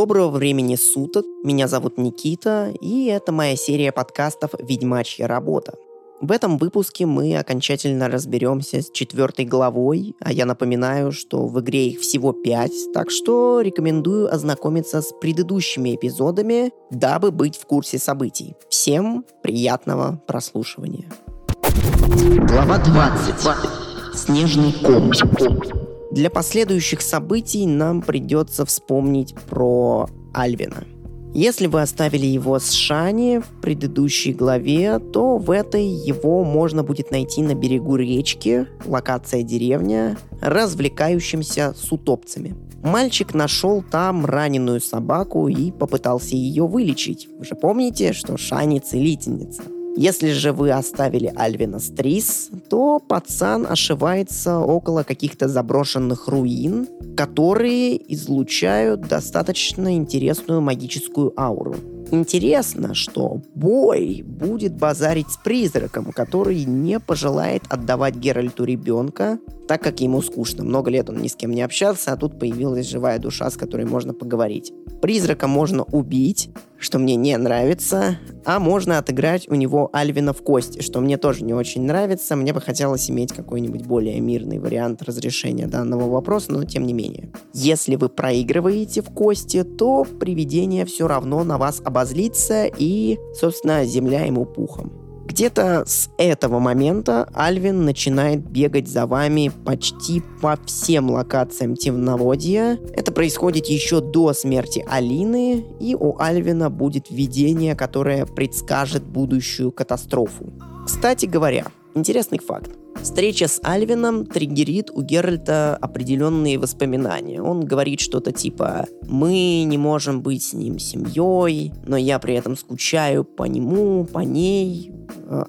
Доброго времени суток, меня зовут Никита, и это моя серия подкастов «Ведьмачья работа». В этом выпуске мы окончательно разберемся с четвертой главой, а я напоминаю, что в игре их всего пять, так что рекомендую ознакомиться с предыдущими эпизодами, дабы быть в курсе событий. Всем приятного прослушивания. Глава 20. Снежный ком. Для последующих событий нам придется вспомнить про Альвина. Если вы оставили его с Шани в предыдущей главе, то в этой его можно будет найти на берегу речки, локация деревня, развлекающимся с утопцами. Мальчик нашел там раненую собаку и попытался ее вылечить. Вы же помните, что Шани целительница. Если же вы оставили Альвина Стрис, то пацан ошивается около каких-то заброшенных руин, которые излучают достаточно интересную магическую ауру. Интересно, что Бой будет базарить с призраком, который не пожелает отдавать Геральту ребенка, так как ему скучно. Много лет он ни с кем не общался, а тут появилась живая душа, с которой можно поговорить. Призрака можно убить, что мне не нравится, а можно отыграть у него Альвина в кости, что мне тоже не очень нравится. Мне бы хотелось иметь какой-нибудь более мирный вариант разрешения данного вопроса, но тем не менее. Если вы проигрываете в кости, то привидение все равно на вас обозлится и, собственно, земля ему пухом. Где-то с этого момента Альвин начинает бегать за вами почти по всем локациям темноводья. Это происходит еще до смерти Алины, и у Альвина будет видение, которое предскажет будущую катастрофу. Кстати говоря, интересный факт. Встреча с Альвином триггерит у Геральта определенные воспоминания. Он говорит что-то типа «Мы не можем быть с ним семьей, но я при этом скучаю по нему, по ней,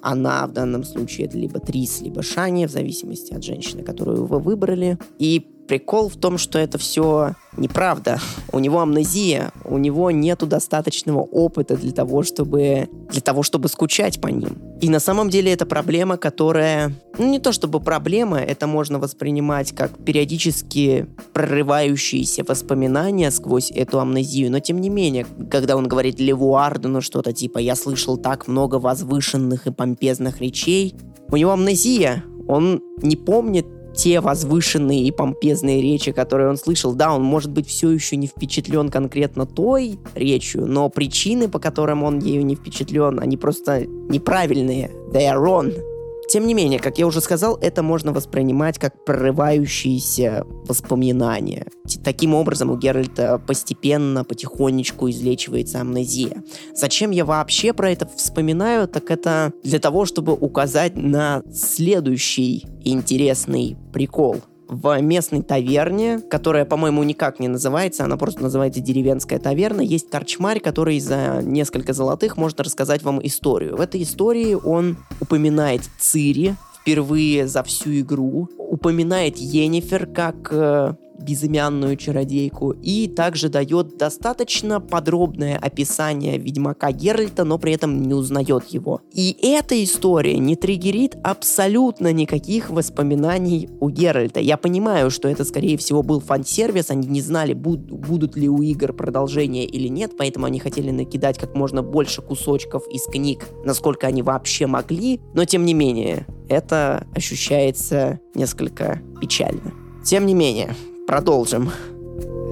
она в данном случае это либо Трис, либо Шани, в зависимости от женщины, которую вы выбрали. И прикол в том, что это все неправда. У него амнезия, у него нету достаточного опыта для того, чтобы, для того, чтобы скучать по ним. И на самом деле это проблема, которая... Ну, не то чтобы проблема, это можно воспринимать как периодически прорывающиеся воспоминания сквозь эту амнезию, но тем не менее, когда он говорит Леву Ардену что-то типа «я слышал так много возвышенных и помпезных речей», у него амнезия, он не помнит те возвышенные и помпезные речи, которые он слышал, да, он может быть все еще не впечатлен конкретно той речью, но причины, по которым он ею не впечатлен, они просто неправильные. They are wrong. Тем не менее, как я уже сказал, это можно воспринимать как прорывающиеся воспоминания. Таким образом, у Геральта постепенно, потихонечку излечивается амнезия. Зачем я вообще про это вспоминаю? Так это для того, чтобы указать на следующий интересный прикол – в местной таверне, которая, по-моему, никак не называется, она просто называется деревенская таверна, есть корчмарь, который за несколько золотых может рассказать вам историю. В этой истории он упоминает Цири впервые за всю игру, упоминает Енифер как э, безымянную чародейку, и также дает достаточно подробное описание Ведьмака Геральта, но при этом не узнает его. И эта история не триггерит абсолютно никаких воспоминаний у Геральта. Я понимаю, что это, скорее всего, был фан-сервис, они не знали, буд- будут ли у игр продолжения или нет, поэтому они хотели накидать как можно больше кусочков из книг, насколько они вообще могли, но тем не менее, это ощущается несколько печально. Тем не менее, продолжим.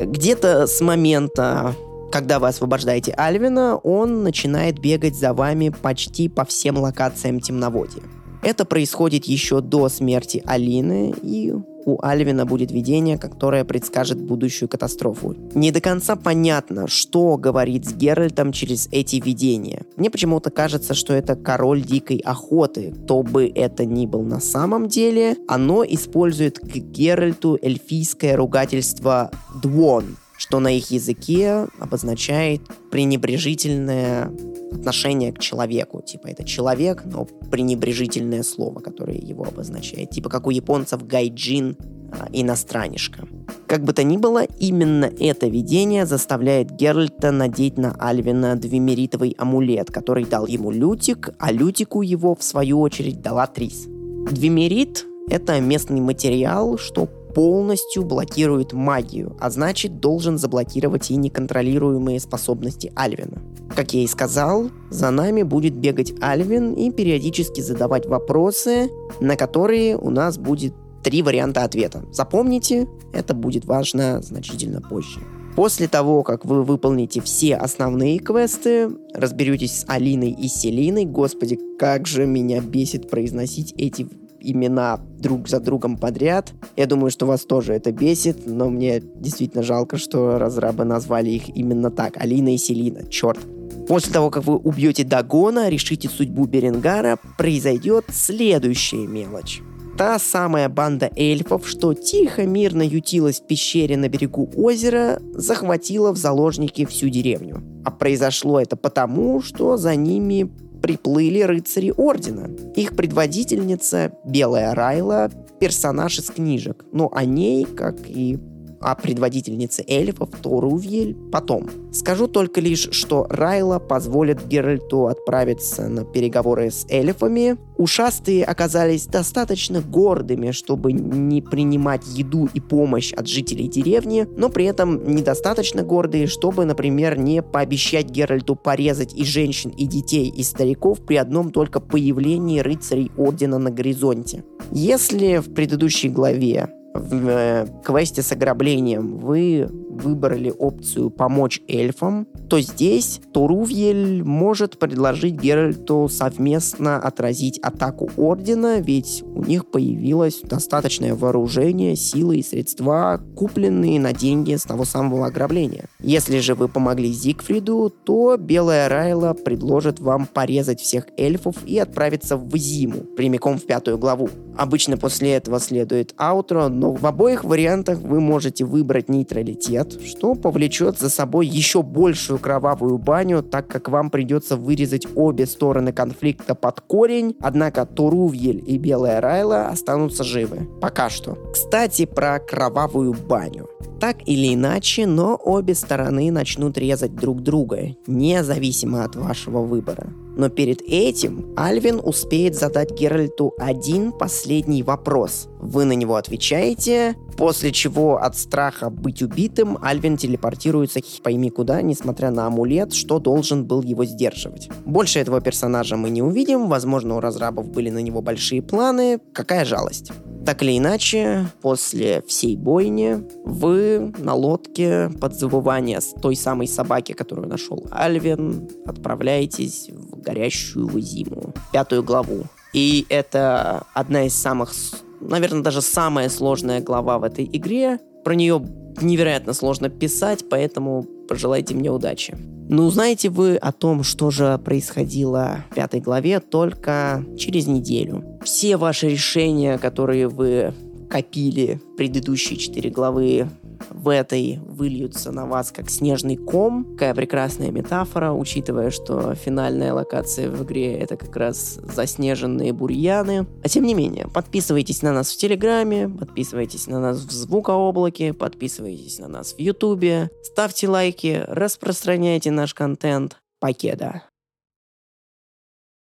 Где-то с момента, когда вы освобождаете Альвина, он начинает бегать за вами почти по всем локациям темноводья. Это происходит еще до смерти Алины, и у Альвина будет видение, которое предскажет будущую катастрофу. Не до конца понятно, что говорит с Геральтом через эти видения. Мне почему-то кажется, что это король дикой охоты. Кто бы это ни был на самом деле, оно использует к Геральту эльфийское ругательство «двон», что на их языке обозначает пренебрежительное отношение к человеку. Типа это человек, но пренебрежительное слово, которое его обозначает. Типа как у японцев гайджин а, иностранишка. Как бы то ни было, именно это видение заставляет Геральта надеть на Альвина двемеритовый амулет, который дал ему Лютик, а Лютику его, в свою очередь, дала Трис. Двемерит — это местный материал, что полностью блокирует магию, а значит должен заблокировать и неконтролируемые способности Альвина. Как я и сказал, за нами будет бегать Альвин и периодически задавать вопросы, на которые у нас будет три варианта ответа. Запомните, это будет важно значительно позже. После того, как вы выполните все основные квесты, разберетесь с Алиной и Селиной, господи, как же меня бесит произносить эти имена друг за другом подряд. Я думаю, что вас тоже это бесит, но мне действительно жалко, что разрабы назвали их именно так. Алина и Селина, черт. После того, как вы убьете Дагона, решите судьбу Беренгара, произойдет следующая мелочь та самая банда эльфов, что тихо, мирно ютилась в пещере на берегу озера, захватила в заложники всю деревню. А произошло это потому, что за ними приплыли рыцари Ордена. Их предводительница Белая Райла – персонаж из книжек, но о ней, как и о предводительнице эльфов Торувьель потом. Скажу только лишь, что Райла позволит Геральту отправиться на переговоры с эльфами. Ушастые оказались достаточно гордыми, чтобы не принимать еду и помощь от жителей деревни, но при этом недостаточно гордые, чтобы, например, не пообещать Геральту порезать и женщин, и детей, и стариков при одном только появлении рыцарей Ордена на горизонте. Если в предыдущей главе в э, квесте с ограблением вы выбрали опцию «Помочь эльфам», то здесь Турувьель может предложить Геральту совместно отразить атаку Ордена, ведь у них появилось достаточное вооружение, силы и средства, купленные на деньги с того самого ограбления. Если же вы помогли Зигфриду, то Белая Райла предложит вам порезать всех эльфов и отправиться в Зиму, прямиком в пятую главу. Обычно после этого следует аутро, но в обоих вариантах вы можете выбрать нейтралитет, что повлечет за собой еще большую кровавую баню, так как вам придется вырезать обе стороны конфликта под корень, однако Турувьель и Белая Райла останутся живы. Пока что. Кстати, про кровавую баню. Так или иначе, но обе стороны начнут резать друг друга, независимо от вашего выбора. Но перед этим Альвин успеет задать Геральту один последний вопрос. Вы на него отвечаете, после чего от страха быть убитым Альвин телепортируется пойми куда, несмотря на амулет, что должен был его сдерживать. Больше этого персонажа мы не увидим, возможно у разрабов были на него большие планы, какая жалость. Так или иначе, после всей бойни вы на лодке под завывание с той самой собаки, которую нашел Альвин, отправляетесь в горящую зиму, пятую главу. И это одна из самых, наверное, даже самая сложная глава в этой игре. Про нее невероятно сложно писать, поэтому пожелайте мне удачи. Но узнаете вы о том, что же происходило в пятой главе только через неделю. Все ваши решения, которые вы копили предыдущие четыре главы, в этой выльются на вас как снежный ком. Какая прекрасная метафора, учитывая, что финальная локация в игре это как раз заснеженные бурьяны. А тем не менее, подписывайтесь на нас в Телеграме, подписывайтесь на нас в Звукооблаке, подписывайтесь на нас в Ютубе, ставьте лайки, распространяйте наш контент. Покеда.